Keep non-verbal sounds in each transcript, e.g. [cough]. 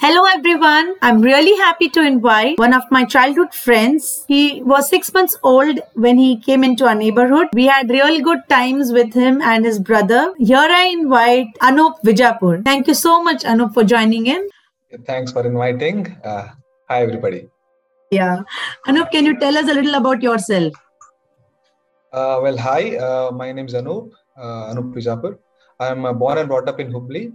Hello everyone. I'm really happy to invite one of my childhood friends. He was six months old when he came into our neighborhood. We had real good times with him and his brother. Here I invite Anup Vijapur. Thank you so much, Anup, for joining in. Thanks for inviting. Uh, hi everybody. Yeah. Anup, can you tell us a little about yourself? Uh, well, hi. Uh, my name is Anup. Uh, Anup Vijapur. I'm uh, born and brought up in Hubli.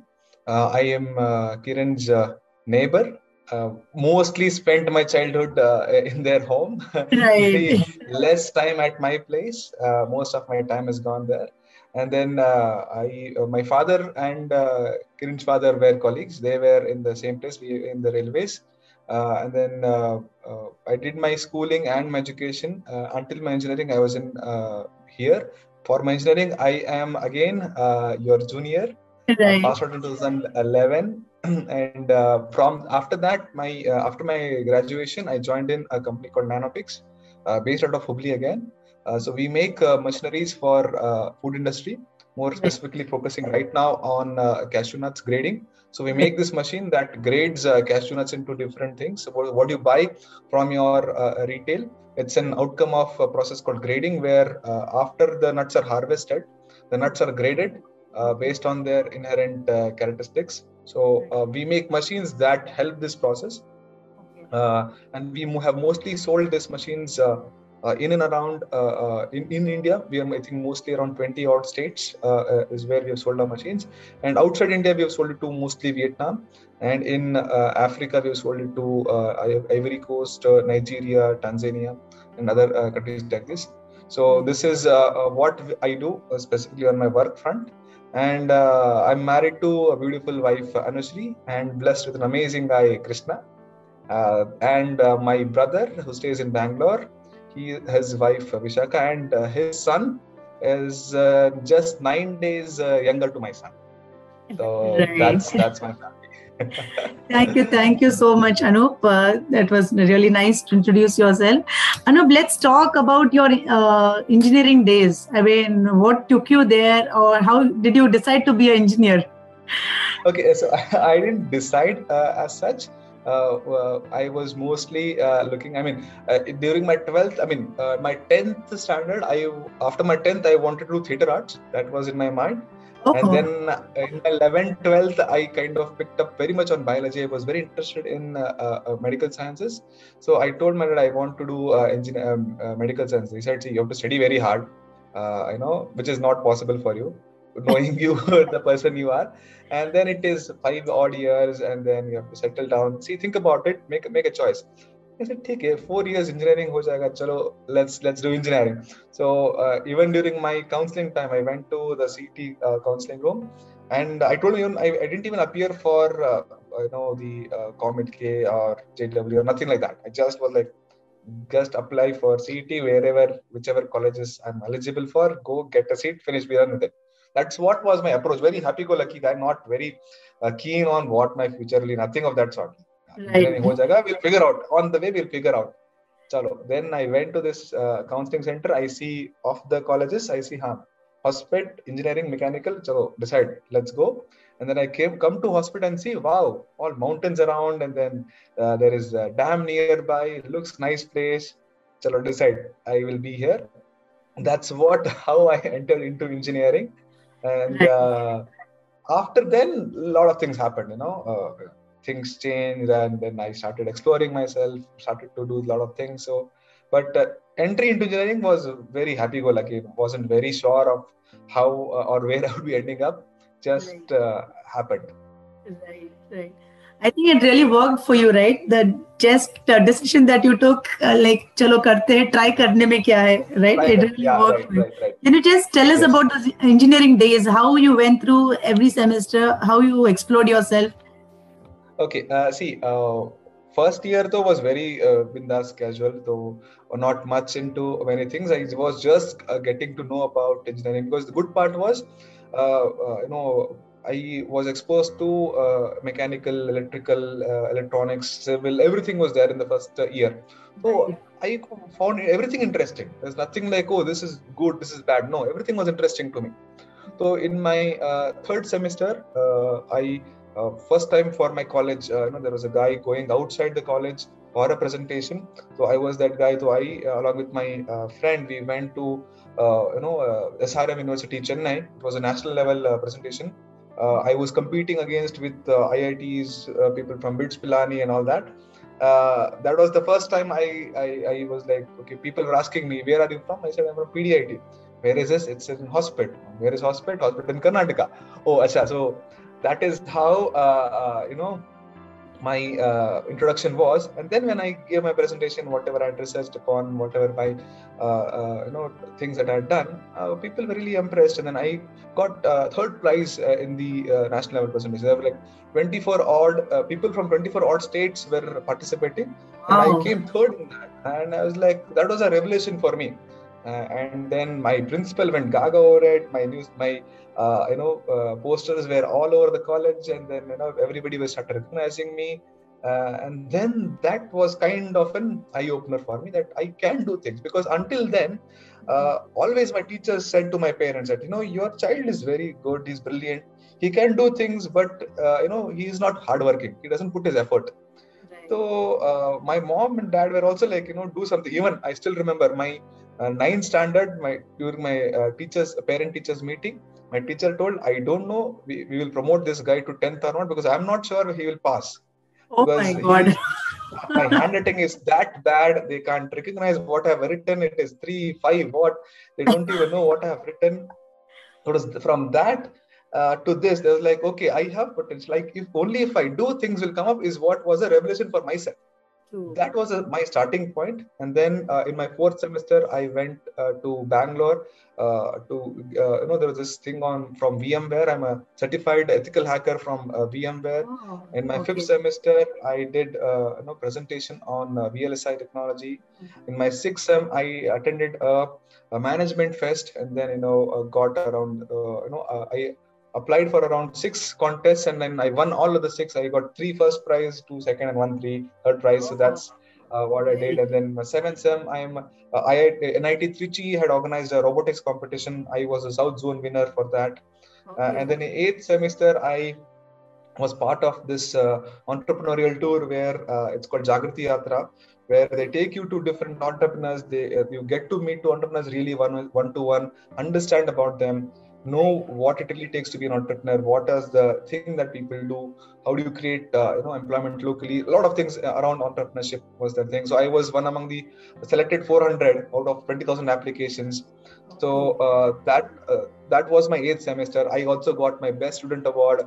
Uh, I am uh, Kiran's uh, neighbor. Uh, mostly spent my childhood uh, in their home. Right. [laughs] Less time at my place. Uh, most of my time has gone there. And then uh, I, uh, my father and uh, Kiran's father were colleagues. They were in the same place, we in the railways. Uh, and then uh, uh, I did my schooling and my education uh, until my engineering. I was in uh, here. For my engineering, I am again uh, your junior. Right. passed out in 2011, [clears throat] and uh, from after that, my uh, after my graduation, I joined in a company called Nanopix, uh, based out of Hubli again. Uh, so we make uh, machineries for uh, food industry, more specifically focusing right now on uh, cashew nuts grading. So we make this machine that grades uh, cashew nuts into different things. So what you buy from your uh, retail, it's an outcome of a process called grading, where uh, after the nuts are harvested, the nuts are graded uh, based on their inherent uh, characteristics. So uh, we make machines that help this process, uh, and we have mostly sold these machines uh, uh, in and around uh, uh, in, in India. We are I think mostly around 20 odd states is where we have sold our machines, and outside India we have sold it to mostly Vietnam, and in uh, Africa we have sold it to uh, Ivory Coast, uh, Nigeria, Tanzania, and other uh, countries like this. So this is what I do specifically on my work front and uh, I'm married to a beautiful wife Anushri and blessed with an amazing guy Krishna. Uh, and uh, my brother who stays in Bangalore, he his wife Vishaka and uh, his son is uh, just nine days uh, younger to my son. So Right. that's that's my family. Thank you, thank you so much, Anup. Uh, that was really nice to introduce yourself. Anup, let's talk about your uh, engineering days. I mean, what took you there, or how did you decide to be an engineer? okay so [laughs] i, didn't decide uh, as such uh, uh, i was mostly uh, looking i mean during my 12th i mean my 10th standard i after my 10th i wanted to do theater arts that was in my mind Oh, and then uh, in my 11th 12th i kind of picked up very much on biology. I was very interested in uh, uh, uh, medical sciences. So i told my dad i want to do uh, engineer, um, uh, medical science. He said See, you have to study very hard uh, you know which is not possible for you knowing [laughs] you the person you are. And then it is five odd years and then you have to settle down. See think about it. Make make a choice I said, ठीक है, four years engineering हो जाएगा, चलो, let's let's do engineering. So uh, even during my counseling time, I went to the CT uh, counseling room, and I told him I, I didn't even appear for uh, you know the uh, Comet K or JW or nothing like that. I just was like, just apply for CET wherever, whichever colleges I'm eligible for, go get a seat, finish, be done with it. That's what was my approach. Very happy-go-lucky guy, not very uh, keen on what my future will be. Nothing of that sort. Will figure out. On the way we'll figure out. चलो then I went to this uh, counseling center I see of the colleges I see हाँ Hospet engineering mechanical चलो decide let's go. And then I came come to Hospet and see wow all mountains around. And then uh, there is a dam nearby looks nice place. चलो decide I will be here. That's what [laughs] how I entered into engineering. And uh, after then a lot of things happened you know things changed and then i started exploring myself started to do a lot of things. So but uh, entry into engineering was very happy go lucky. Wasn't very sure of how uh, or where [laughs] i would be ending up. Just right. Uh, happened. Right right. I think it really worked for you right? The just decision that you took uh, like chalo karte try karne mein kya hai right, it really yeah, worked right, right, can you just tell us yes. about the engineering days how you went through every semester how you explored yourself? Okay, uh, see, uh, first year though was very uh, bindas casual, though not much into many things. I was just uh, getting to know about engineering because the good part was, uh, uh, you know, I was exposed to uh, mechanical, electrical, uh, electronics, civil, everything was there in the first uh, year. So I found everything interesting. There's nothing like, oh, this is good, this is bad. No, everything was interesting to me. So in my uh, third semester, uh, I uh, first time for my college, uh, you know, there was a guy going outside the college for a presentation. So I was that guy. So I, uh, along with my uh, friend, we went to, uh, you know, SRM University, Chennai. It was a national level presentation. I was competing against with IITs, people from BITS Pilani and all that. that was the first time I, I, I was like, okay, people were asking me, where are you from? I said, I'm from PDIT. Where is this? It's in Hospet. Where is Hospet? Hospet in Karnataka. Oh, acha. So that is how uh, uh, you know my uh, introduction was. And then when i gave my presentation whatever i had researched upon whatever my uh, uh, you know things that i had done uh, people were really impressed. And then i got third prize in the national level presentation. There were like 24 odd people from 24 odd states were participating. And i came third in that. And i was like that was a revelation for me and then my principal went gaga over it. My news my uh, you know, uh, posters were all over the college, and then you know everybody was started recognizing me. Uh, and then that was kind of an eye opener for me that I can do things. Because until then, uh, always my teachers said to my parents that you know your child is very good, he's brilliant, he can do things, but uh, you know he is not hardworking, he doesn't put his effort. So uh, my mom and dad were also like you know do something. Even I still remember my ninth standard, my during my teachers parent teachers meeting, my teacher told i don't know we, we will promote this guy to 10th or not because i'm not sure he will pass. Oh my god. he, [laughs] my handwriting is that bad they can't recognize what i've written. It is three five what? They don't even know what i have written. So from that uh, to this there was like okay i have potential. Like if only if i do things will come up is what was a revelation for myself True. that was a, my starting point and then uh, in my fourth semester i went uh, to bangalore uh, to uh, you know there was this thing on from vmware i'm a certified ethical hacker from uh, vmware oh, in my okay. fifth semester i did uh, you know presentation on vlsi technology mm-hmm. in my sixth sem i attended a, a, management fest and then you know got around you know i applied for around six contests and then I won all of the six. I got three first prize, two second, and one three third prize. So that's uh, what I did. And then my seventh sem, I'm uh, IIT, NIT Trichy had organized a robotics competition. I was a South Zone winner for that. Uh. Uh, and then in eighth semester, I was part of this uh, entrepreneurial tour where uh, it's called Jagriti Yatra, where they take you to different entrepreneurs. They you get to meet two entrepreneurs really one one to one, understand about them know what it really takes to be an entrepreneur what is the thing that people do how do you create uh, you know employment locally a lot of things around entrepreneurship was the thing. So i was one among the selected 400 out of 20000 applications. So uh, that uh, that was my eighth semester. I also got my best student award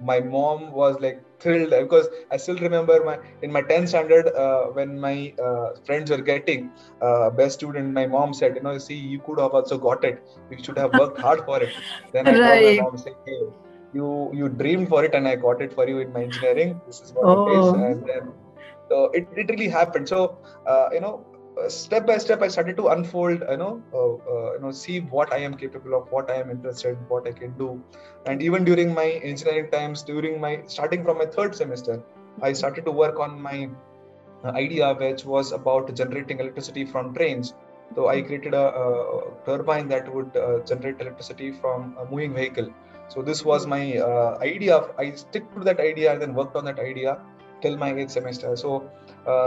my mom was like thrilled because I still remember my in my 10th standard uh, when my uh, friends were getting uh, best student. My mom said, you know, see, you could have also got it. You should have worked hard for it. [laughs] Then I right. told my mom, saying, hey, you you dreamed for it and I got it for you in my engineering. This is what oh. it is. Oh. And then so it, it really happened. So uh, you know, step by step i started to unfold you know uh, uh, you know see what i am capable of what i am interested in what i can do. And even during my engineering times during my starting from my third semester i started to work on my uh, idea which was about generating electricity from trains. So i created a, a turbine that would uh, generate electricity from a moving vehicle. So this was my uh, idea i stick to that idea and then worked on that idea till my eighth semester. So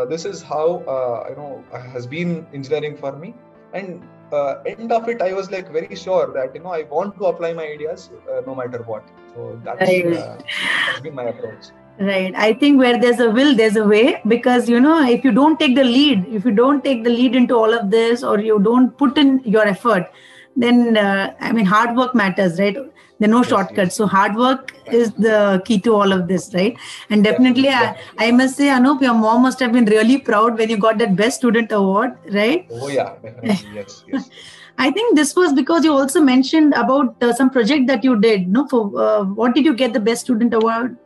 this is how uh, you know has been engineering for me. And uh, end of it i was like very sure that you know i want to apply my ideas uh, no matter what. So that's right. uh, has been my approach. Right. I think where there's a will there's a way. Because you know if you don't take the lead if you don't take the lead into all of this or you don't put in your effort then uh, i mean hard work matters right there are no shortcuts so hard work is the key to all of this right and definitely. I, I must say anup your mom must have been really proud when you got that best student award right oh yeah definitely [laughs] yes yes I think this was because you also mentioned about uh, some project that you did. No, for uh, what did you get the best student award?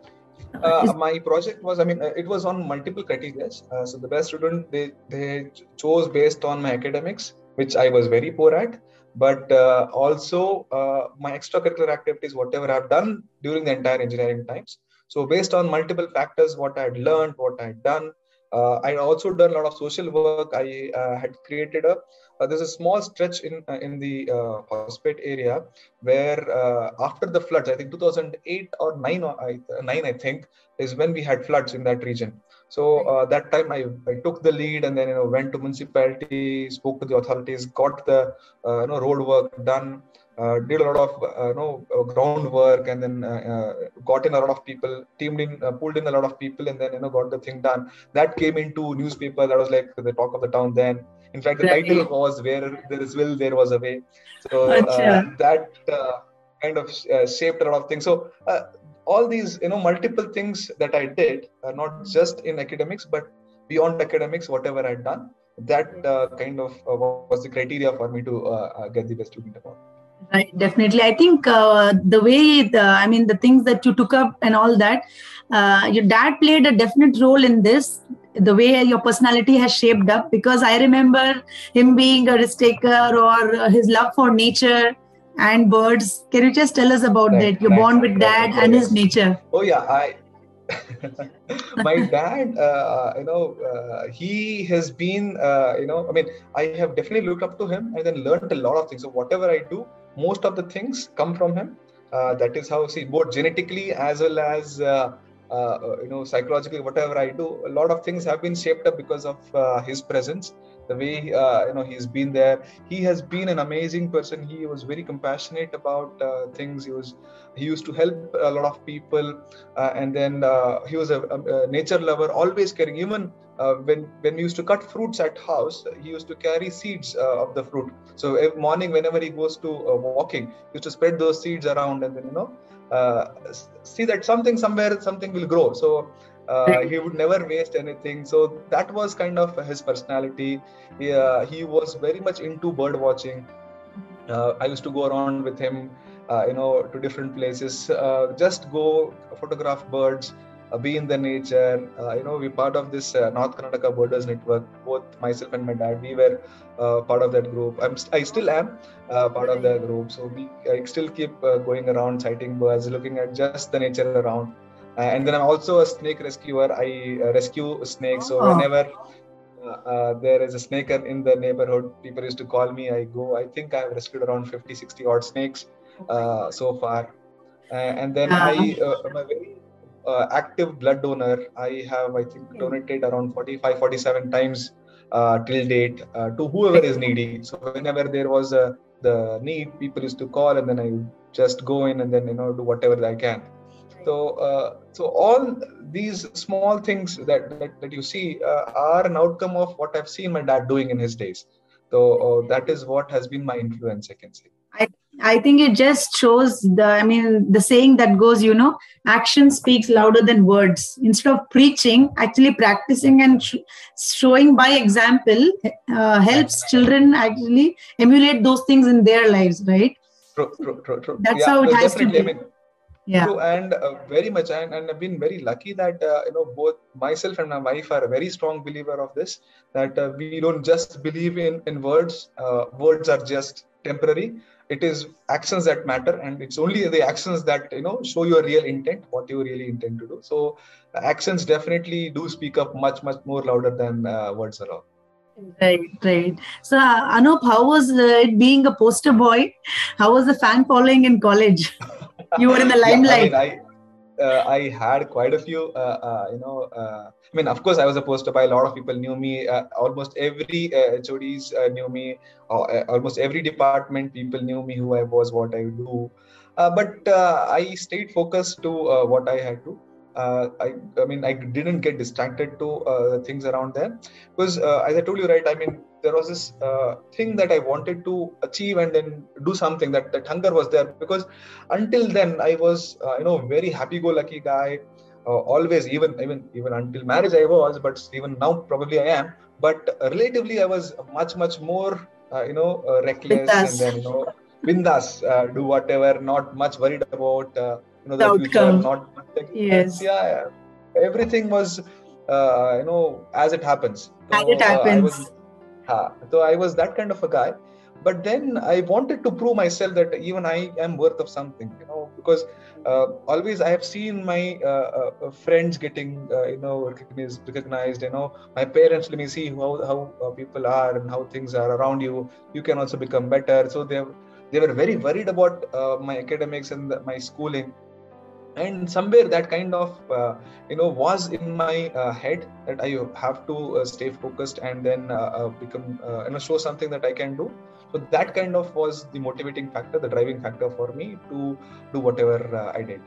Uh, my project was, I mean, uh, it was on multiple criteria. Uh, so the best student they they chose based on my academics, which I was very poor at but uh, also uh, my extracurricular activities, whatever I've done during the entire engineering times. So based on multiple factors, what I had learned, what I had done, uh, I also done a lot of social work. I uh, had created a uh, there's a small stretch in uh, in the uh, area where after the floods, I think 2008 or 9 or 9 I think is when we had floods in that region. So uh, that time I, I took the lead and then you know went to municipality, spoke to the authorities, got the uh, you know road work done. Uh, did a lot of uh, you know uh, groundwork and then got in a lot of people teamed in pulled in a lot of people and then you know got the thing done. That came into newspaper that was like the talk of the town then. In fact the title was where there is will there was a way. So that kind of shaped a lot of things. So all these you know multiple things that i did not just in academics but beyond academics whatever i'd done that uh, kind of uh, was the criteria for me to uh, get the best student award Right, definitely. I think uh, the way, the, I mean, the things that you took up and all that, uh, your dad played a definite role in this. The way your personality has shaped up, because I remember him being a risk taker or his love for nature and birds. Can you just tell us about right, that? You're right, born with dad right, and his nature. Oh yeah, I [laughs] my dad uh, you know uh, he has been uh, you know i mean i have definitely looked up to him and then learned a lot of things so whatever i do most of the things come from him. Uh, that is how see both genetically as well as uh, uh, you know psychologically whatever I do. A lot of things have been shaped up because of uh, his presence. The way uh, you know he's been there. He has been an amazing person. He was very compassionate about uh, things. He was he used to help a lot of people, and then he was a, a, nature lover, always caring. Even uh, when when we used to cut fruits at house, he used to carry seeds uh, of the fruit. So every morning, whenever he goes to uh, walking, he used to spread those seeds around, and then you know, uh, see that something somewhere something will grow. So. Uh, he would never waste anything so that was kind of his personality he, uh, he was very much into bird watching uh, i used to go around with him you know to different places just go photograph birds uh, be in the nature. Uh, you know, we part of this uh, North Karnataka Birders Network. Both myself and my dad, we were part of that group. I'm, I still am part of that group. So we I still keep going around sighting birds, looking at just the nature around. and then I'm also a snake rescuer. I rescue snakes. So oh. whenever uh, there is a snake in the neighborhood. People used to call me. I go. I think I've rescued around 50, 60 odd snakes uh, so far. Uh, and then I, am a very uh, active blood donor. I have, I think, donated around 45, 47 times uh, till date uh, to whoever is needy. So whenever there was a, the need, people used to call, and then I just go in and then you know do whatever I can. So, uh, so all these small things that that, that you see uh, are an outcome of what I've seen my dad doing in his days. So uh, that is what has been my influence, I can say. I I think it just shows the, I mean, the saying that goes, you know, action speaks louder than words. Instead of preaching, actually practicing and sh- showing by example uh, helps children actually emulate those things in their lives, right? True, true, true, true. That's yeah, how it has to be. I mean, yeah. True, and uh, very much, and, and I've been very lucky that uh, you know both myself and my wife are a very strong believer of this. That uh, we don't just believe in in words. Uh, words are just temporary it is actions that matter and it's only the actions that you know show your real intent what you really intend to do. So actions definitely do speak up much much more louder than uh, words alone right right. So uh, anup how was uh, it being a poster boy? How was the fan following in college? [laughs] You were in the limelight yeah, I, mean, I, uh, I had quite a few, uh, uh, you know, uh, I mean, of course, I was a poster boy. A lot of people knew me. Uh, almost every HODs uh, knew me. almost every department, people knew me, who I was, what I do. but I stayed focused to what I had to. Uh, I, I mean, I didn't get distracted to uh, things around there because, uh, as I told you, right, I mean, there was this uh, thing that I wanted to achieve and then do something. That that hunger was there because until then I was, uh, you know, very happy-go-lucky guy. always, even even even until marriage, I was, but even now probably I am. But relatively, I was much much more, you know, reckless and then you know, bindas, do whatever, not much worried about you know the, the future not yes yeah, yeah, everything was uh, you know as it happens so, as it happens so i was that kind of a guy but then i wanted to prove myself that even i am worth of something you know because uh, always I have seen my uh, uh, friends getting uh, you know recognized, recognized. You know, my parents let me see how how uh, people are and how things are around you. You can also become better. So they they were very worried about uh, my academics and the, my schooling and somewhere that kind of uh, you know was in my uh, head that i have to uh, stay focused and then become you know show something that i can do. So that kind of was the motivating factor the driving factor for me to do whatever i did.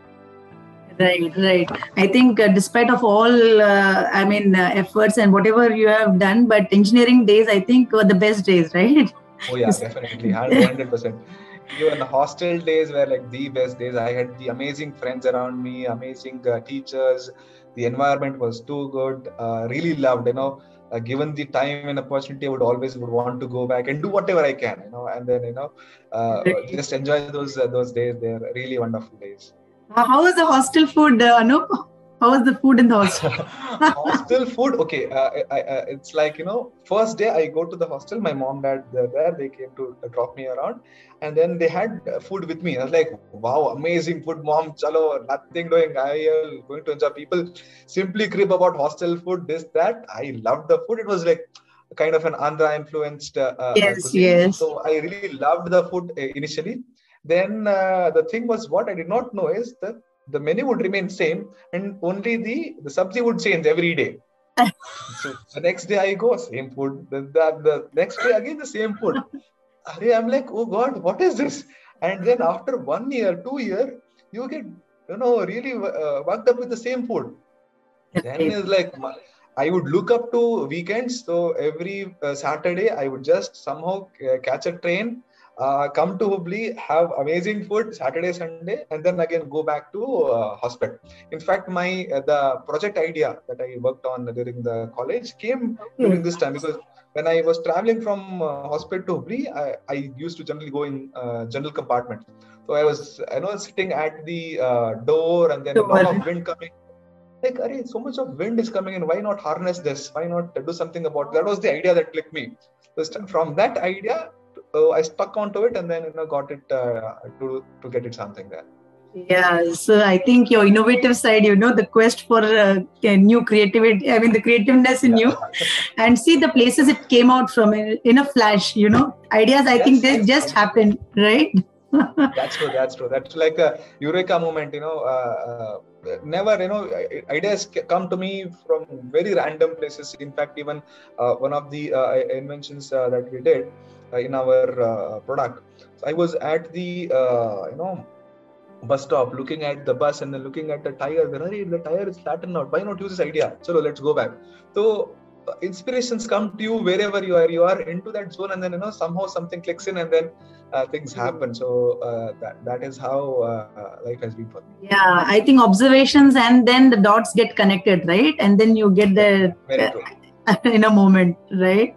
Right right. I think uh, despite of all uh, i mean uh, efforts and whatever you have done but engineering days i think were the best days right? Oh yeah [laughs] definitely. 100% even the hostel days were like the best days. I had the amazing friends around me amazing uh, teachers. The environment was too good. Uh, really loved you know. Uh, given the time and opportunity i would always would want to go back and do whatever i can you know and then you know uh, just enjoy those uh, those days. They're really wonderful days. How was the hostel food uh, anup how was the food in the hostel? [laughs] hostel food, okay. Uh, I, I, it's like you know, first day I go to the hostel. My mom, dad, they're there. They came to drop me around, and then they had food with me. I was like, wow, amazing food, mom. Chalo, nothing doing. I am going to enjoy. People simply crib about hostel food, this, that. I loved the food. It was like kind of an Andhra influenced. Uh, uh yes, cuisine. yes. So I really loved the food uh, initially. Then uh, the thing was, what I did not know is that the menu would remain same and only the the subsidy would change every day. So [laughs] the next day i go same food. The, the, the next day again the same food. I'm like oh god what is this? And then after one year two year you get you know really uh, worked up with the same food. Then it's like i would look up to weekends. So every uh, saturday i would just somehow uh, catch a train uh, come to Hubli, have amazing food Saturday, Sunday, and then again go back to uh, Hospet. In fact, my uh, the project idea that I worked on during the college came during this time because when I was traveling from uh, Hospet to Hubli, I, I, used to generally go in uh, general compartment. So I was, I know, sitting at the uh, door, and then a lot of wind coming. Like, Are, so much of wind is coming in. Why not harness this? Why not do something about? That was the idea that clicked me. So from that idea, so I stuck onto it and then you know got it uh, to to get it something there. Yeah, so I think your innovative side, you know, the quest for uh, new creativity, I mean, the creativeness in yeah. you, [laughs] and see the places it came out from in a flash, you know, ideas, I yes, think they just happened, right? [laughs] that's true, that's true. That's like a eureka moment, you know. Uh, uh, never, you know, ideas come to me from very random places. In fact, even uh, one of the uh, inventions uh, that we did in our uh, product. So I was at the uh, you know bus stop looking at the bus and then looking at the tire. Then the tire is flattened out. Why not use this idea? So let's go back. So inspirations come to you wherever you are you are into that zone and then you know somehow something clicks in and then uh, things happen so uh, that that is how uh, life has been for me yeah i think observations and then the dots get connected right and then you get the [laughs] in a moment, right?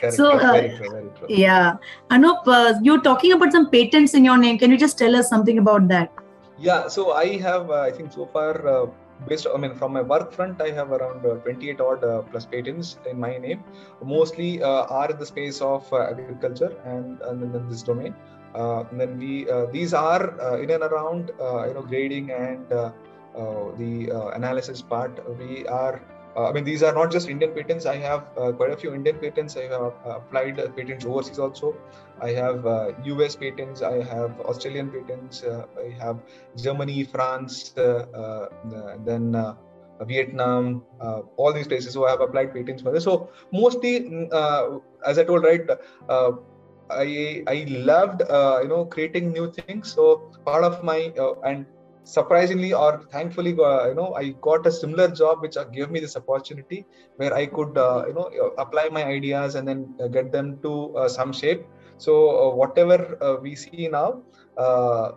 Correct. So, uh, very true, very true. yeah. Anup, uh, you're talking about some patents in your name. Can you just tell us something about that? Yeah, so I have, uh, I think so far, uh, based, I mean, from my work front, I have around uh, 28 odd uh, plus patents in my name. Mostly are in the space of agriculture and, and in this domain. and then we, these are in and around, you know, grading and the analysis part. We are uh, I mean, these are not just Indian patents. I have uh, quite a few Indian patents. I have uh, applied patents overseas also. I have US patents. I have Australian patents. I have Germany, France, then Vietnam, uh, all these places. So I have applied patents for this. So mostly, mm, uh, as I told, right, uh, I I loved you know creating new things. So part of my and surprisingly or thankfully uh, you know i got a similar job which gave me this opportunity where i could uh, you know uh, apply my ideas and then uh, get them to uh, some shape. So uh, whatever we see now a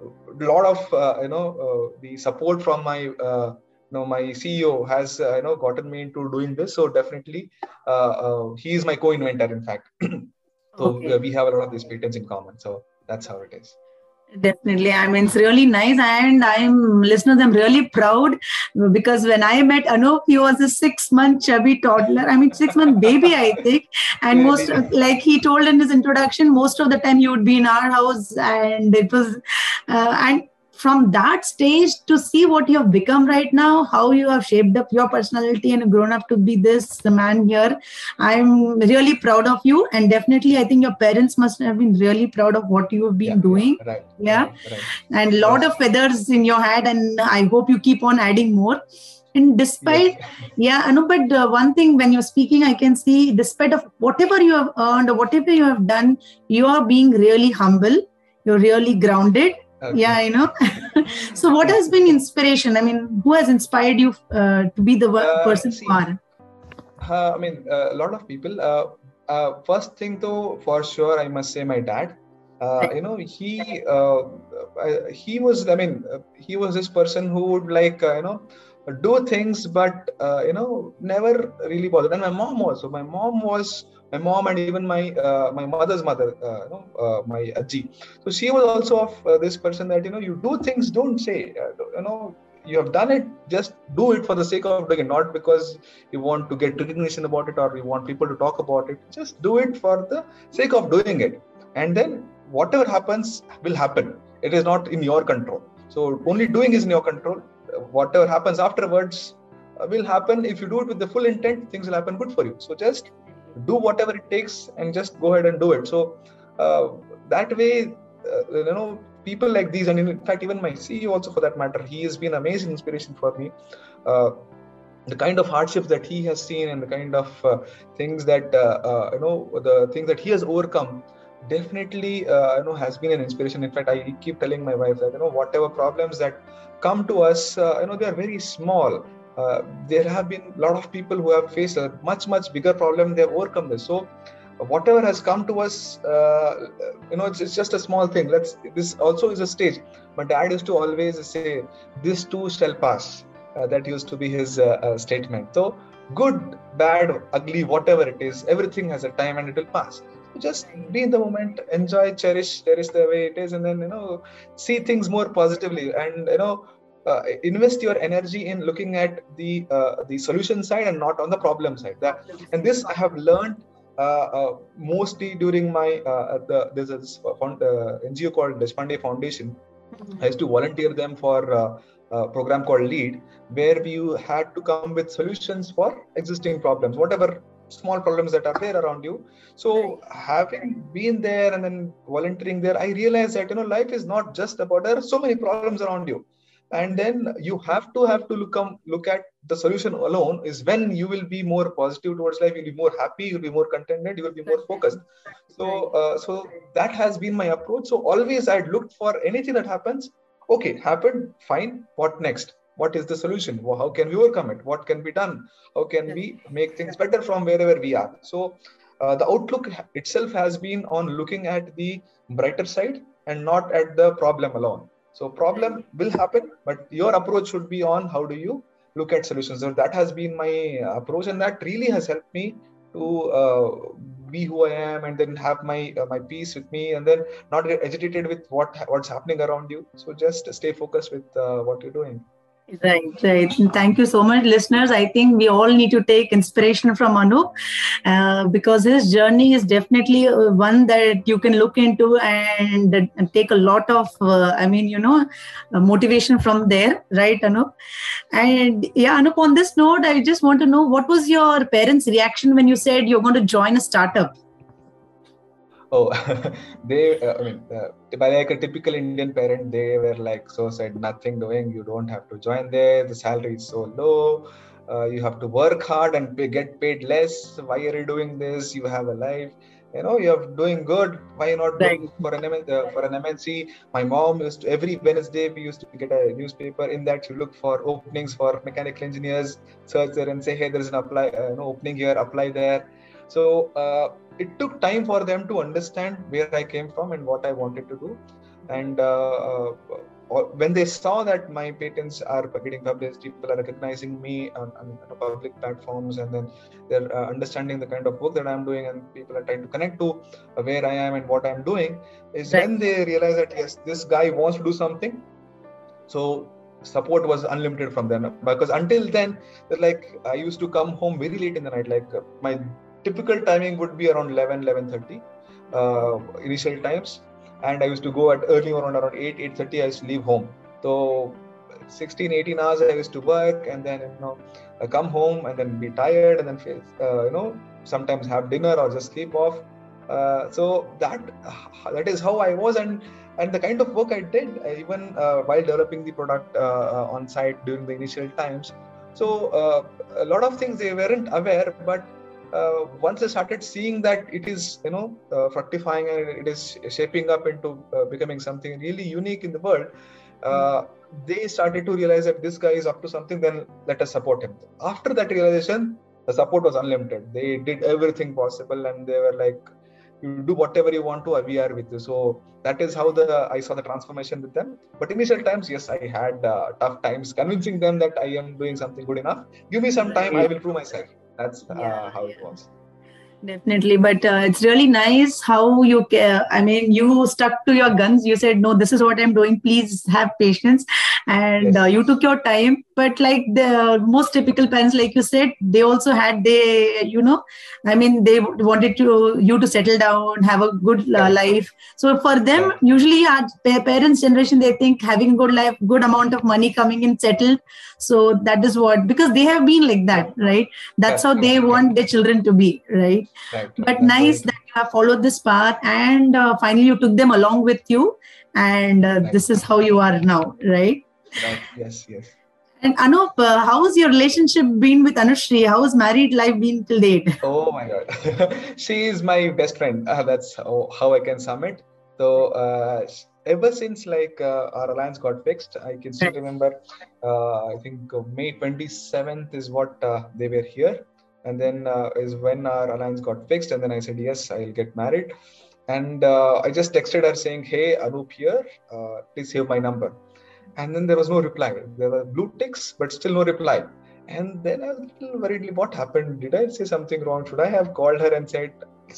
lot of you know the support from my you know my ceo has you know gotten me into doing this. So definitely he is my co-inventor in fact. [clears throat] So okay. we have a lot of these patents in common. So that's how it is Definitely. I mean, it's really nice. And I'm, listeners, I'm really proud because when I met Anup, he was a six month chubby toddler. I mean, six month baby, I think. And most, like he told in his introduction, most of the time he would be in our house. And it was, uh, and from that stage to see what you have become right now, how you have shaped up your personality and grown up to be this man here, I'm really proud of you. And definitely, I think your parents must have been really proud of what you have been Yeah, doing. Right. Yeah. Right. right. And a lot of feathers in your head, and I hope you keep on adding more. And despite yeah i know but uh, one thing when you're speaking i can see despite of whatever you have earned or whatever you have done you are being really humble you're really grounded Okay. yeah you know [laughs] so what has been inspiration i mean who has inspired you uh, to be the Uh, person see, you are Uh, I mean, uh, a lot of people. Uh, uh, first thing, though, for sure, I must say my dad. Uh, you know, he he was. I mean, he was this person who would like uh, you know do things, but uh, you know never really bothered. And my mom also. My mom was my mom and even my uh, my mother's mother. Uh, you know, uh, my aji. So she was also of uh, this person that you know you do things, don't say. Uh, you know, you have done it. Just do it for the sake of doing it, not because you want to get recognition about it or you want people to talk about it just do it for the sake of doing it and then whatever happens will happen it is not in your control so only doing is in your control whatever happens afterwards uh, will happen if you do it with the full intent things will happen good for you so just do whatever it takes and just go ahead and do it. So uh, that way uh, you know people like these and in fact even my ceo also for that matter he has been amazing inspiration for me. Uh, the kind of hardships that he has seen and the kind of uh, things that uh, uh, you know the things that he has overcome definitely you know has been an inspiration. In fact i keep telling my wife that you know whatever problems that come to us you know they are very small uh, there have been a lot of people who have faced a much much bigger problem they have overcome this. So whatever has come to us uh, you know it's, it's just a small thing. Let's this also is a stage. But dad used to always say this too shall pass. Uh, that used to be his uh, uh, statement. So good bad ugly whatever it is everything has a time and it will pass. Just be in the moment enjoy cherish cherish the way it is and then you know see things more positively. And you know uh, invest your energy in looking at the uh, the solution side and not on the problem side. That and this i have learned uh, uh, mostly during my uh, the there's a found, uh, ngo called deshpande foundation. I used to volunteer them for uh, a program called Lead, where we had to come with solutions for existing problems, whatever small problems that are there around you. So, having been there and then volunteering there, I realized that you know life is not just about there are so many problems around you, and then you have to have to look um, look at the solution alone is when you will be more positive towards life. You'll be more happy. You'll be more contented. You will be more focused. So, uh, so that has been my approach. So always I'd looked for anything that happens. Okay, happened, fine. What next? What is the solution? How can we overcome it? What can be done? How can we make things better from wherever we are? So, uh, the outlook itself has been on looking at the brighter side and not at the problem alone. So, problem will happen, but your approach should be on how do you look at solutions. So that has been my approach, and that really has helped me to uh, be who I am, and then have my uh, my peace with me, and then not get agitated with what what's happening around you. So just stay focused with uh, what you're doing. Right, right. Thank you so much, listeners. I think we all need to take inspiration from Anup uh, because his journey is definitely uh, one that you can look into and, and take a lot of, uh, I mean, you know, uh, motivation from there, right, Anup? And yeah, Anup, on this note, I just want to know what was your parents' reaction when you said you're going to join a startup? Oh, [laughs] they, uh, I mean, uh, by like a typical Indian parent, they were like, so said, nothing doing, you don't have to join there, the salary is so low, uh, you have to work hard and pay, get paid less. Why are you doing this? You have a life. You know, you're doing good. Why not Right. for an uh, for an MNC? My mom used to every Wednesday we used to get a newspaper. In that, you look for openings for mechanical engineers. Search there and say, hey, there's an apply, uh, no opening here. Apply there. So uh, it took time for them to understand where I came from and what I wanted to do. And uh, uh, when they saw that my patents are getting published, people are recognizing me on, on public platforms, and then they're uh, understanding the kind of work that I'm doing, and people are trying to connect to uh, where I am and what I'm doing, is Right. when they realize that yes, this guy wants to do something. So support was unlimited from them because until then, like I used to come home very late in the night. Like uh, my typical timing would be around 11, 11:30 uh, initial times and I used to go at early around around 8, 8.30, I used to leave home. So 16, 18 hours I used to work and then you know I come home and then be tired and then feel uh, you know sometimes have dinner or just sleep off. Uh, so that that is how I was and and the kind of work I did even uh, while developing the product uh, uh, on site during the initial times. So uh, a lot of things they weren't aware, but uh, once they started seeing that it is you know uh, fructifying and it is shaping up into uh, becoming something really unique in the world uh, they started to realize that this guy is up to something then let us support him. After that realization the support was unlimited. They did everything possible and they were like you do whatever you want to we are with you. So that is how the i saw the transformation with them. But initial times yes i had uh, tough times convincing them that i am doing something good enough. Give me some time i will prove myself that's uh, Yeah, how it was Definitely, but uh, it's really nice how you. ca- I mean, you stuck to your guns. You said, "No, this is what I'm doing. Please have patience," and Yes. uh, you took your time. But like the most typical parents, like you said, they also had they, you know, I mean, they wanted to you to settle down, have a good uh, life. So for them, usually our parents' generation, they think having good life, good amount of money coming in, settled. So that is what because they have been like that, right? That's how they want their children to be, right? right but That's nice very that you have followed this path and uh, finally you took them along with you and uh, this is how you are now right. Right. Yes yes. And anup uh, how's your relationship been with anushri? How's married life been till date? [laughs] Oh my god. [laughs] She is my best friend. Uh, that's how, how i can sum it. So uh, ever since like uh, our alliance got fixed i can still remember uh, i think uh, may 27th is what uh, they were here. And then uh, is when our alliance got fixed. And then i said yes i'll get married. And uh, i just texted her saying hey anup here. Uh, please save my number and then there was no reply there were blue ticks but still no reply and then i was a little worried what happened did i say something wrong should i have called her and said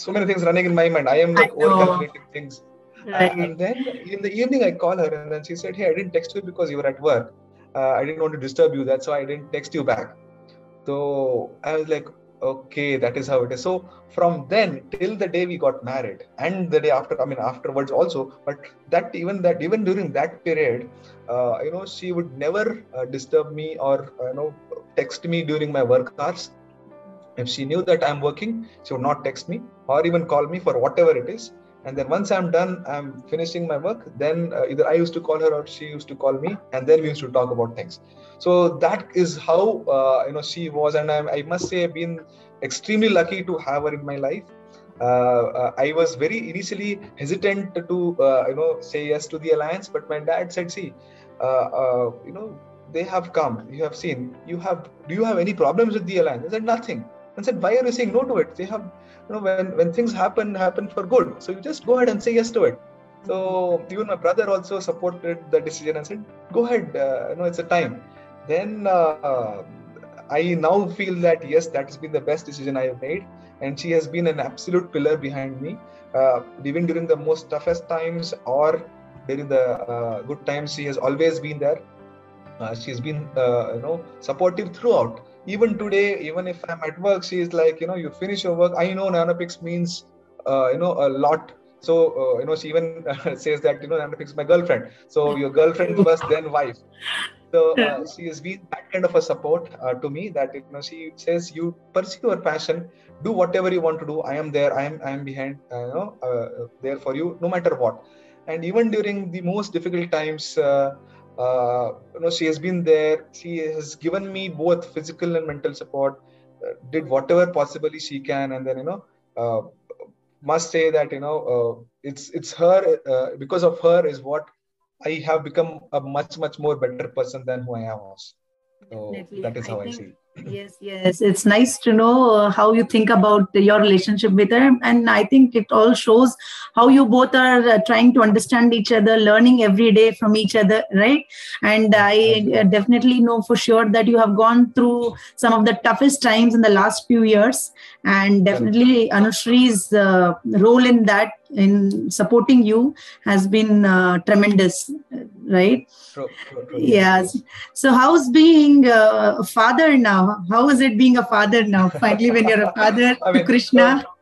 so many things running in my mind i am like know. things right and then in the evening, I call her and then she said, Hey, I didn't text you because you were at work. Uh, I didn't want to disturb you. That's why I didn't text you back. So I was like, Okay, that is how it is. So from then till the day we got married and the day after, I mean, afterwards also, but that even that, even during that period, uh, you know, she would never uh, disturb me or, uh, you know, text me during my work hours. If she knew that I'm working, she would not text me or even call me for whatever it is and then once i'm done i'm finishing my work then uh, either i used to call her or she used to call me and then we used to talk about things. So that is how uh, you know she was. And I, I must say i've been extremely lucky to have her in my life. Uh, uh, i was very initially hesitant to uh, you know say yes to the alliance but my dad said see uh, you know they have come. You have seen. You have do you have any problems with the alliance? I said nothing. And said why are you saying no to it? They have you know when when things happen happen for good. So you just go ahead and say yes to it. So even my brother also supported the decision and said go ahead uh, you know it's a time. Then uh, i now feel that yes that has been the best decision i have made. And she has been an absolute pillar behind me uh, even during the most toughest times or during the uh, good times she has always been there. Uh, she's been uh, you know supportive throughout even today even if i'm at work she is like you know you finish your work. I know nanopix means uh, you know a lot. So uh, you know she even [laughs] says that you know nanopix is my girlfriend. So your girlfriend [laughs] first then wife. So uh, she has been that kind of a support uh, to me that you know she says you pursue your passion. Do whatever you want to do. I am there. I am i am behind uh, you know uh, there for you no matter what. And even during the most difficult times uh, you know she has been there she has given me both physical and mental support uh, did whatever possibly she can and then you know uh, must say that you know uh, it's it's her uh, because of her is what i have become a much much more better person than who i was so Definitely. that is how i, think- see it. Yes yes. It's nice to know uh, how you think about your relationship with her. And i think it all shows how you both are uh, trying to understand each other learning every day from each other right? And i uh, definitely know for sure that you have gone through some of the toughest times in the last few years. And definitely anushri's uh, role in that in supporting you has been uh, tremendous right? True, true, true. yes. So how's being uh, a father now? How is it being a father now finally when you're a father [laughs] I to mean, krishna? so,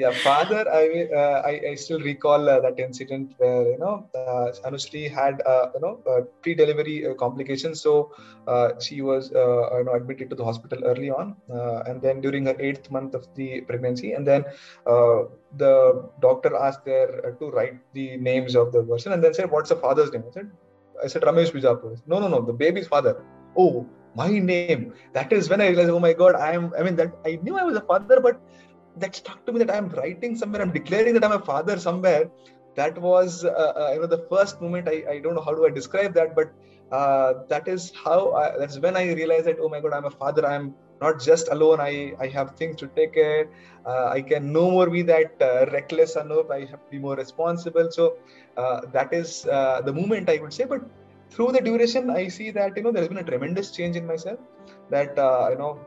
yeah, father. I, uh, I, I still recall uh, that incident where you know uh, Anushree had uh, you know uh, pre-delivery uh, complications, so she was you know admitted to the hospital early on, and then during her eighth month of the pregnancy, and then the doctor asked her to write the names of the person, and then said, "What's the father's name?" I said, "I said Ramesh Bijapur." No, no, no, the baby's father. Oh, my name. That is when I realized, oh my God, I am. I mean, that I knew I was a father, but that stuck to me that I'm writing somewhere, I'm declaring that I'm a father somewhere. That was, uh, uh, you know, the first moment. I, I don't know how do I describe that, but uh, that is how. I, that's when I realized that, oh my God, I'm a father. I'm not just alone. I I have things to take care. Uh, I can no more be that uh, reckless Anup. I have to be more responsible. So uh, that is the moment I would say. But through the duration, I see that you know there has been a tremendous change in myself. That you know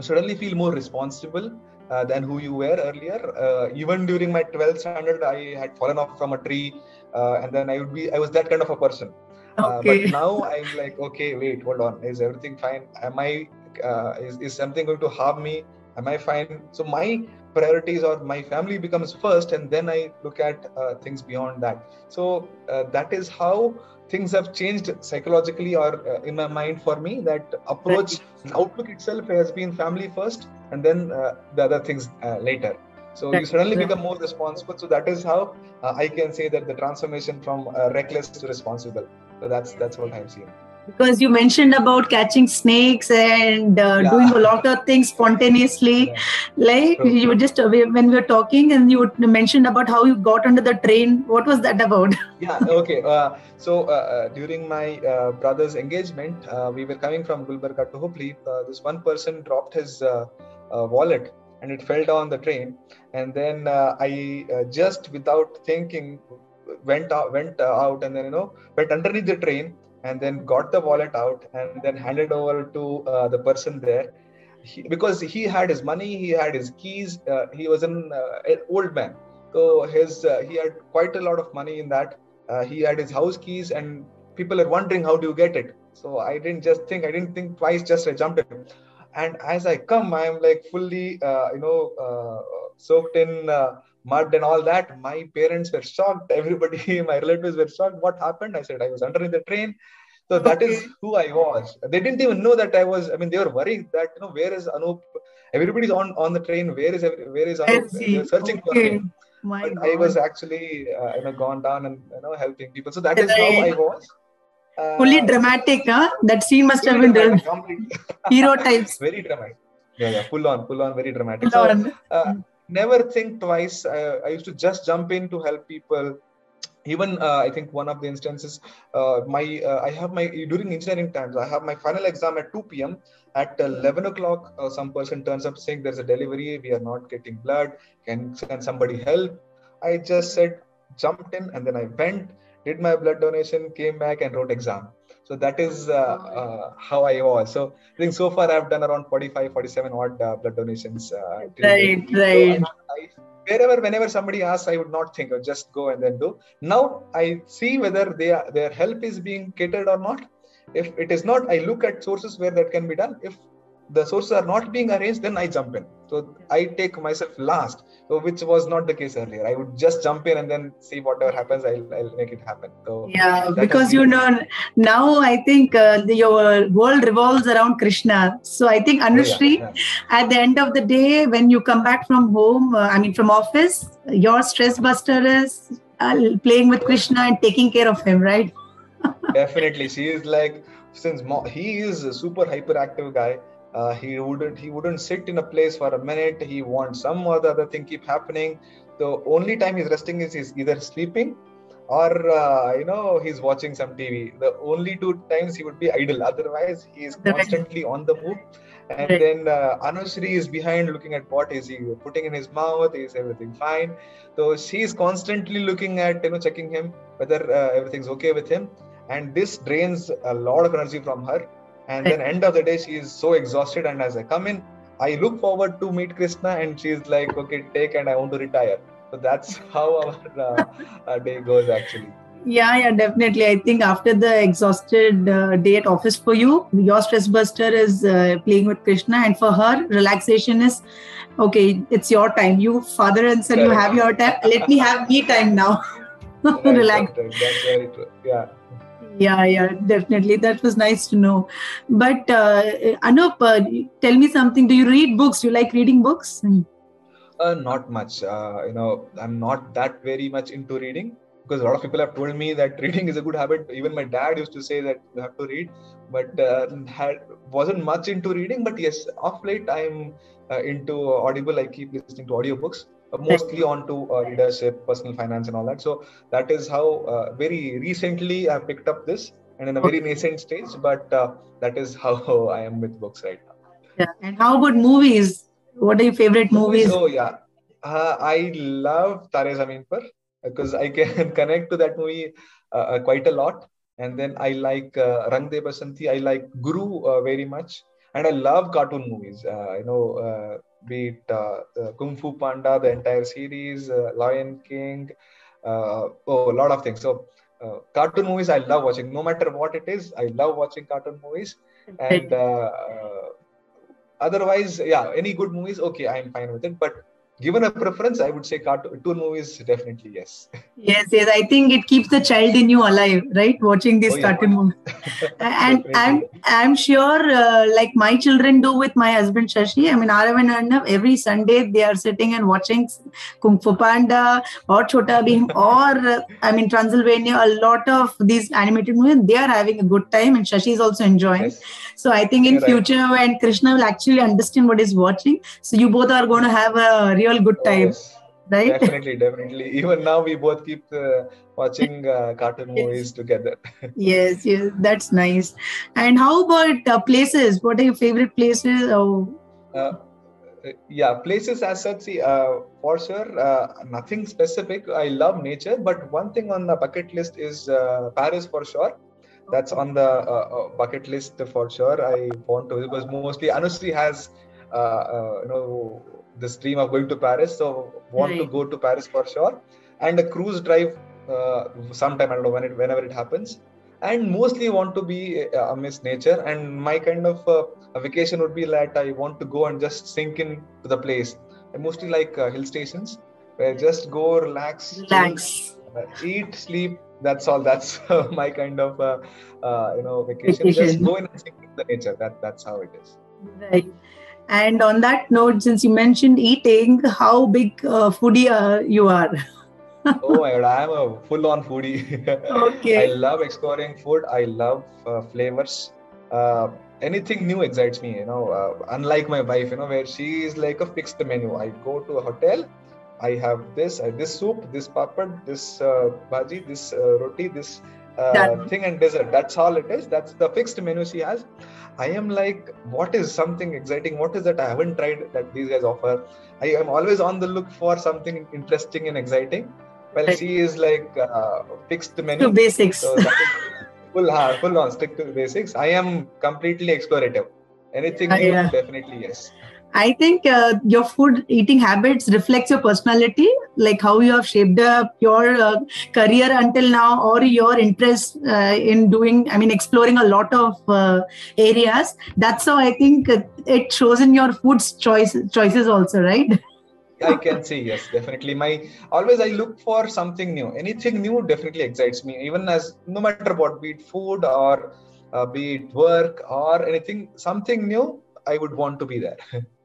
suddenly feel more responsible uh, than who you were earlier. Uh, even during my 12th standard, I had fallen off from a tree, uh, and then I would be I was that kind of a person. Uh, okay. but [laughs] now I'm like, okay, wait, hold on, is everything fine? Am I uh, is is something going to harm me? Am I fine? So my priorities or my family becomes first, and then I look at uh, things beyond that. So that is how things have changed psychologically or uh, in my mind for me that approach outlook itself has been family first and then uh, the other things uh, later. So you suddenly become more responsible. So that is how uh, i can say that the transformation from uh, reckless to responsible. So that's that's what i'm seeing because you mentioned about catching snakes and uh, yeah. doing a lot of things spontaneously yeah. like True. you were just uh, when we were talking and you mentioned about how you got under the train what was that about [laughs] yeah okay uh, so uh, uh, during my uh, brother's engagement we were coming from gulbarga to hubli this one person dropped his wallet and it fell down the train and then i just without thinking went out went out and then you know went underneath the train and then got the wallet out and then handed over to uh, the person there. He, because he had his money he had his keys uh, he was an, uh, an, old man. So his uh, he had quite a lot of money in that. Uh, he had his house keys and people are wondering how do you get it? So i didn't just think i didn't think twice just i jumped in. And as i come i am like fully uh, you know soaked in mud and all that. My parents were shocked. Everybody, [laughs] my relatives were shocked. What happened? I said, I was under in the train. So that okay. is who I was. They didn't even know that I was. I mean, they were worried that you know where is Anup? Everybody's on on the train. Where is where is Anup? They're searching okay. for him. My but God. I was actually uh, you know gone down and you know helping people. So that is how I was. Uh, Fully dramatic, huh? That scene must have been done. Hero types. [laughs] Very dramatic. Yeah, yeah, full on, full on, very dramatic. Full so, on. Uh, never think twice. I, I, used to just jump in to help people. Even uh, I think one of the instances, uh, my uh, I have my during engineering times, I have my final exam at 2 p.m. At 11 o'clock, uh, some person turns up saying there's a delivery, we are not getting blood. Can can somebody help? I just said jumped in and then I went, did my blood donation, came back and wrote exam so that is uh, uh, how i was. So i think so far i've done around 45 47 odd uh, blood donations uh, right right. So I, wherever whenever somebody asks i would not think of just go and then do. Now i see whether they are, their help is being catered or not. If it is not i look at sources where that can be done. If the sources are not being arranged, then I jump in. So I take myself last, which was not the case earlier. I would just jump in and then see whatever happens, I'll, I'll make it happen. So yeah, because you know now I think uh, your world revolves around Krishna. So I think Anushree, yeah, yeah. at the end of the day, when you come back from home, uh, I mean from office, your stress buster is uh, playing with Krishna and taking care of him, right? [laughs] Definitely, she is like since mo- he is a super hyperactive guy uh, he wouldn't he wouldn't sit in a place for a minute. He wants some or the other thing keep happening. The only time he's resting is he's either sleeping or uh, you know he's watching some tv the only two times he would be idle. Otherwise he is constantly on the move. And right. then uh, Anushree is behind looking at what is he putting in his mouth. Is everything fine? So she's constantly looking at you know checking him whether uh, everything's okay with him. And this drains a lot of energy from her and then end of the day she is so exhausted and as i come in i look forward to meet krishna and she's like okay take and i want to retire so that's [laughs] how our uh, day goes actually Yeah, yeah, definitely. I think after the exhausted uh, day at office for you, your stress buster is uh, playing with Krishna, and for her, relaxation is okay. It's your time. You father and son, you have your time. Let me have me time now. [laughs] Relax. right, right. That's very true. Yeah. Yeah, yeah, definitely. That was nice to know. But uh, Anup, uh, tell me something. Do you read books? Do you like reading books? Uh, not much. Uh, you know, I'm not that very much into reading because a lot of people have told me that [laughs] reading is a good habit. Even my dad used to say that you have to read, but uh, had wasn't much into reading. But yes, off late I'm uh, into Audible. I keep listening to audiobooks, mostly onto uh, leadership, personal finance, and all that. So that is how uh, very recently I picked up this, and in a very nascent stage. But uh, that is [laughs] how I am with books right now. Yeah. And how about movies? What are your favorite movies? Oh yeah, uh, I love Taare Zameen Par because I can [laughs] connect to that movie uh, uh, quite a lot. And then I like uh, Rang De Basanti. I like Guru uh, very much, and I love cartoon movies. Uh, you know, uh, be it uh, Kung Fu Panda, the entire series, uh, Lion King, uh, oh, a lot of things. So. Uh, cartoon movies I love watching no matter what it is I love watching cartoon movies and otherwise yeah any good movies okay i'm fine with it but given a preference i would say cartoon movies definitely yes Yes, yes. I think it keeps the child in you alive, right? Watching these Oh, yeah. cartoon movies. [laughs] and I'm I'm sure, uh, like my children do with my husband Shashi. I mean, Arav and Arnav, every Sunday they are sitting and watching Kung Fu Panda or Chota Bheem [laughs] or uh, I mean Transylvania. A lot of these animated movies. They are having a good time, and Shashi is also enjoying. yes So I think in You're right. future when Krishna will actually understand what he's watching, so you both are going to have a real good time, yes. right? definitely definitely even now we both keep uh, watching uh, cartoon movies together [laughs] Yes, yes, that's nice. And how about uh, places? What are your favorite places? Oh, uh, yeah places as such see, uh, for sure uh, nothing specific i love nature but one thing on the bucket list is uh, paris for sure that's on the uh, uh, bucket list for sure i want to because mostly anushree has uh, uh, you know this dream of going to paris. So want to go to paris for sure. And a cruise drive uh, sometime i don't know when it whenever it happens. And mostly want to be uh, amidst nature. And my kind of uh, a vacation would be that i want to go and just sink in to the place. I mostly like uh, hill stations where I just go relax relax. uh, eat sleep. That's all. That's uh, [laughs] my kind of uh, uh, you know vacation. just go in and sink in the nature. That that's how it is. Right. And on that note, since you mentioned eating, how big uh, foodie uh, you are? [laughs] oh my god i am a full-on foodie [laughs] Okay. i love exploring food i love uh, flavors uh, anything new excites me you know uh, unlike my wife you know where she is like a fixed menu i go to a hotel i have this I, this soup this papad this uh, bhaji this uh, roti this uh, thing and dessert that's all it is that's the fixed menu she has i am like what is something exciting what is that i haven't tried that these guys offer i am always on the look for something interesting and exciting well Right. she is like uh, fixed menu To basics. so that is full hard, full on stick to the basics. I am completely explorative. Anything new, yeah. definitely yes. I think uh, your food eating habits reflects your personality, like how you have shaped up your uh, career until now, or your interest uh, in doing. I mean, exploring a lot of uh, areas. That's how I think it shows in your food's choice choices also, right? I can say yes, definitely. My always I look for something new. Anything new definitely excites me. Even as no matter what, be it food or uh, be it work or anything, something new, I would want to be there. [laughs]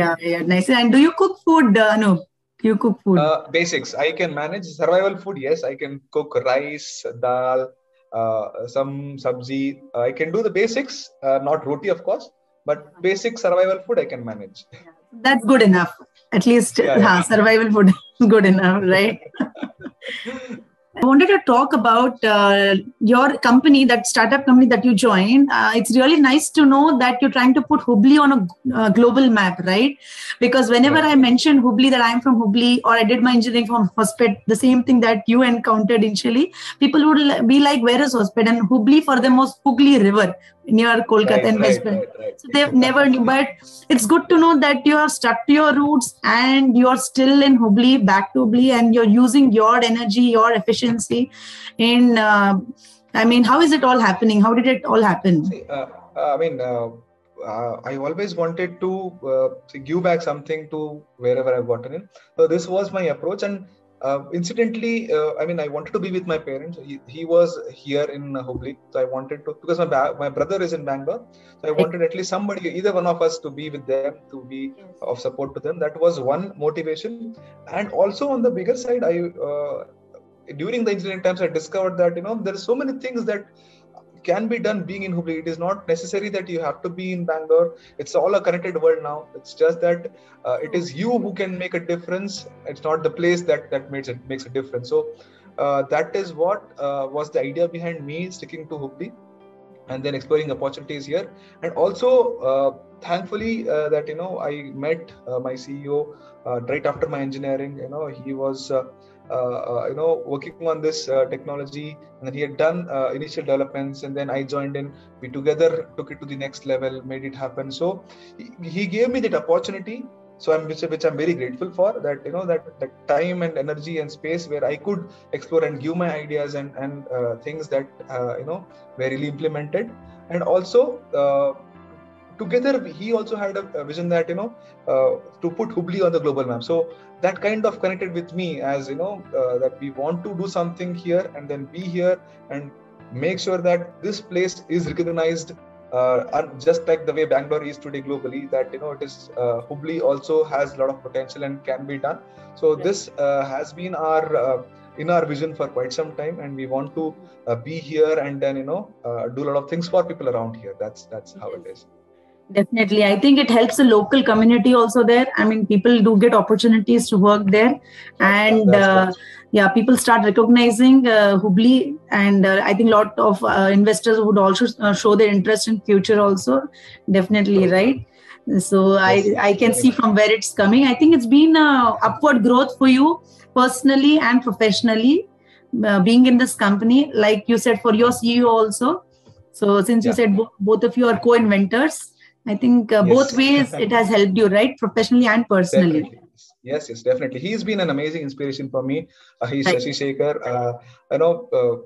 Yeah, yeah, nice. And do you cook food, uh? You cook food? Uh, basics I can manage survival food. Yes, I can cook rice, dal, uh, some sabzi. Uh, I can do the basics, uh, not roti, of course, but basic survival food I can manage. That's good enough. At least Yeah, yeah. survival food is good enough, right? [laughs] I wanted to talk about uh, your company, that startup company that you joined. Uh, it's really nice to know that you're trying to put Hubli on a uh, global map, right? Because whenever Right. I mention Hubli, that I'm from Hubli or I did my engineering from Hospet, the same thing that you encountered initially, people would be like, "Where is Hospet?" And Hubli for them was Hooghly River. Near Kolkata and West Bengal. So they've never knew, but it's good to know that you have stuck to your roots and you're still in Hubli, back to Hubli, and you're using your energy, your efficiency. In, uh, I mean, how is it all happening? How did it all happen? See, uh, uh, I mean, uh, uh, I always wanted to uh, give back something to wherever I've gotten in. So this was my approach, and uh, incidentally, uh, I mean, I wanted to be with my parents. He, he was here in Hubli, so I wanted to because my ba- my brother is in Bangalore, so I wanted at least somebody, either one of us, to be with them, to be of support to them. That was one motivation, and also on the bigger side, I uh, during the engineering times, I discovered that you know there are so many things that can be done being in Hubli. It is not necessary that you have to be in Bangalore. It's all a connected world now. It's just that uh, it is you who can make a difference. It's not the place that that makes it makes a difference. So uh, that is what uh, was the idea behind me sticking to Hubli and then exploring opportunities here. And also, uh, thankfully, uh, that you know I met uh, my CEO right after my engineering. You know he was. Uh, you know working on this uh, technology and then he had done uh, initial developments and then i joined in we together took it to the next level made it happen. So he, he gave me that opportunity so i'm which, which i'm very grateful for that you know that, that time and energy and space where i could explore and give my ideas and and uh, things that uh, you know were really implemented. And also uh, together he also had a, vision that you know uh, to put hubli on the global map so that kind of connected with me as you know uh, that we want to do something here and then be here and make sure that this place is recognized uh, just like the way Bangalore is today globally, that you know it is uh, Hubli also has a lot of potential and can be done. So yeah. this uh, has been our uh, in our vision for quite some time, and we want to uh, be here and then you know uh, do a lot of things for people around here. That's that's how it is definitely. I think it helps the local community also there. I mean people do get opportunities to work there. And uh, yeah people start recognizing uh, hubli. And uh, i think a lot of uh, investors would also uh, show their interest in future also. Definitely right. so i i can see from where it's coming. I think it's been a upward growth for you personally and professionally uh, being in this company. Like you said for your ceo also. So since yeah. you said bo- both of you are co-inventors I think uh, yes. both ways it has helped you, right? Professionally and personally. Definitely. Yes, yes, definitely. He's been an amazing inspiration for me. Uh, he's right. Shashi Shekhar. Uh, you know, uh,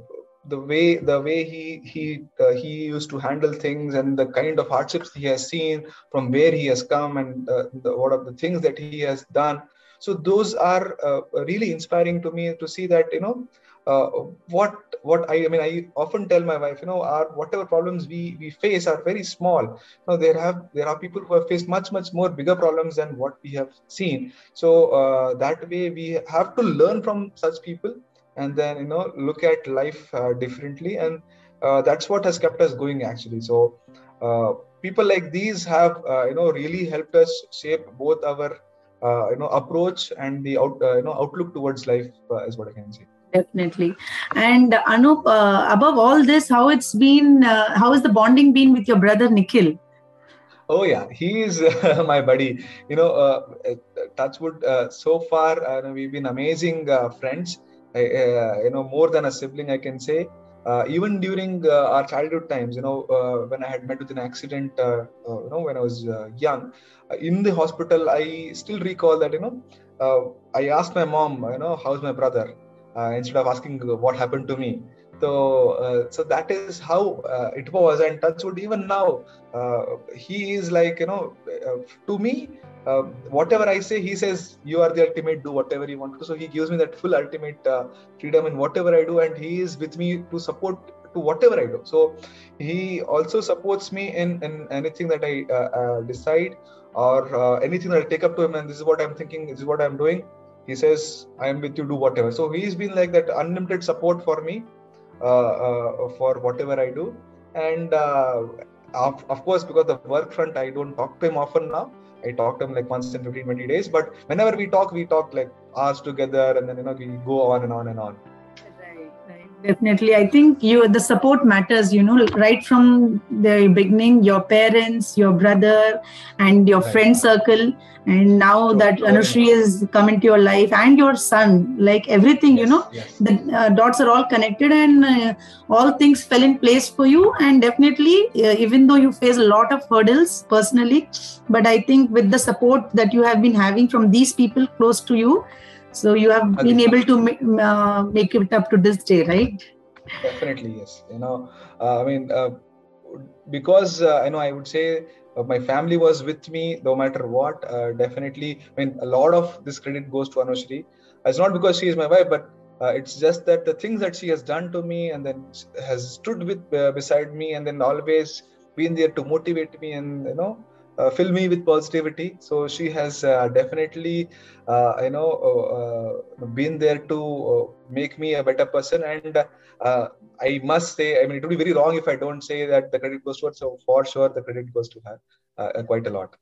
the way the way he he uh, he used to handle things and the kind of hardships he has seen from where he has come and uh, the, what are the things that he has done. So those are uh, really inspiring to me to see that you know uh, what what I, I mean I often tell my wife you know our whatever problems we we face are very small. Know there have there are people who have faced much much more bigger problems than what we have seen. So uh, that way we have to learn from such people and then you know look at life uh, differently. And uh, that's what has kept us going actually. So uh, people like these have uh, you know really helped us shape both our you know approach and the out, you know outlook towards life is what i can say definitely. And anup uh, above all this how it's been uh, the bonding been with your brother nikhil? Oh yeah. He is uh, [laughs] my buddy. You know uh, uh, touchwood uh, so far we've been amazing friends. You know more than a sibling i can say. Even during our childhood times you know when i had met with an accident you know when i was young in the hospital i still recall that you know i asked my mom you know how's my brother? uh, instead of asking what happened to me. So uh, so that is how uh, it was. And touchwood even now uh, he is like you know uh, to me uh, whatever i say he says you are the ultimate do whatever you want to. So he gives me that full ultimate freedom in whatever i do and he is with me to support to whatever i do. So he also supports me in in anything that i decide or anything that i take up to him and this is what i'm thinking this is what i'm doing he says i am with you do whatever. So he's been like that unlimited support for me uh, uh, for whatever i do. And uh, of, of, course because the work front i don't talk to him often now. I talk to him like once in 15 20 days. But whenever we talk we talk like hours together and then you know we go on and on and on definitely. I think you the support matters you know right from the beginning your parents your brother and your right. friend circle. And now so, that anushree is come into your life and your son like everything yes, you know yes. the uh, dots are all connected and uh, all things fell in place for you. And definitely uh, even though you face a lot of hurdles personally but i think with the support that you have been having from these people close to you so you have been able to uh, make it up to this day right? Definitely yes. You know uh, i mean uh, because uh, i know i would say uh, my family was with me no matter what uh, definitely i mean a lot of this credit goes to anushree. It's not because she is my wife but it's just that the things that she has done to me and then has stood with beside me and then always been there to motivate me and you know uh, fill me with positivity. So she has uh, definitely, uh, you know, uh, uh, been there to uh, make me a better person. And I must say, I mean, it would be very wrong if I don't say that the credit goes to her. So for sure, the credit goes to her quite a lot.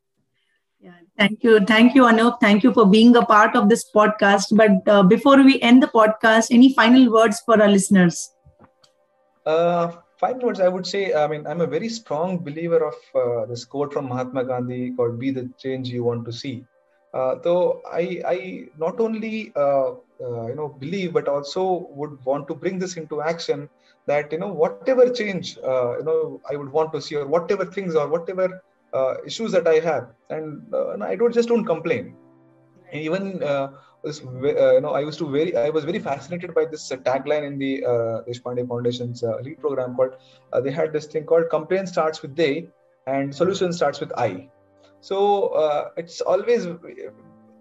Yeah, thank you. Thank you, Anup. Thank you for being a part of this podcast. But before we end the podcast, any final words for our listeners? Final words, I would say, I mean, I'm a very strong believer of uh, this quote from Mahatma Gandhi called "Be the change you want to see." Uh, I, I not only uh, uh, you know believe, but also would want to bring this into action. That you know, whatever change uh, you know I would want to see, or whatever things, or whatever uh, issues that I have, and I don't just don't complain. And Even uh, you know I used to very I was very fascinated by this uh, tagline in the uh, Deshpande Foundation's uh, lead program called uh, they had this thing called complaint starts with they and solution starts with I. So uh, it's always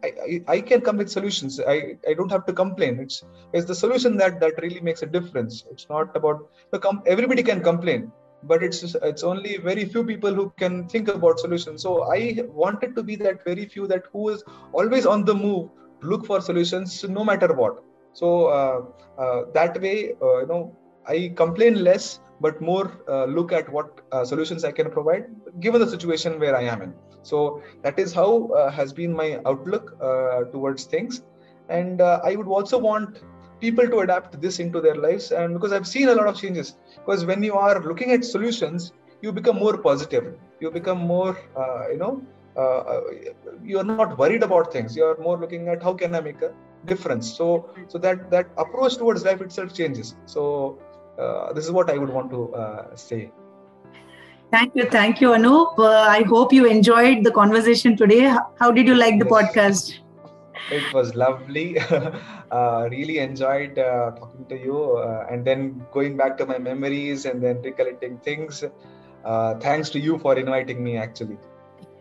I, I, I, can come with solutions. I, I don't have to complain. It's it's the solution that that really makes a difference. It's not about the com- everybody can complain, but it's it's only very few people who can think about solutions. So I wanted to be that very few that who is always on the move look for solutions no matter what. So uh, uh, that way uh, you know i complain less but more uh, look at what uh, solutions i can provide given the situation where i am in. So that is how uh, has been my outlook towards things. And i would also want people to adapt this into their lives. And because i've seen a lot of changes because when you are looking at solutions you become more positive. You become more you know uh, you're not worried about things. You're more looking at how can i make a difference. So so that that approach towards life itself changes. So uh, this is what i would want to uh, say. Thank you. Thank you anup uh, i hope you enjoyed the conversation today. How did you like the yes. podcast? It was lovely. [laughs] Uh, really enjoyed uh, talking to you and then going back to my memories and then recollecting things. Thanks to you for inviting me actually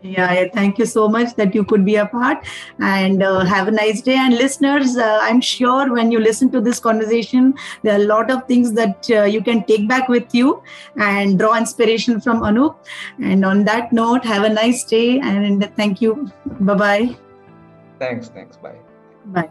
yeah, thank you so much that you could be a part and uh, have a nice day. And listeners, uh, I'm sure when you listen to this conversation, there are a lot of things that uh, you can take back with you and draw inspiration from Anup. And on that note, have a nice day and thank you. Bye bye. Thanks. Thanks. Bye. Bye.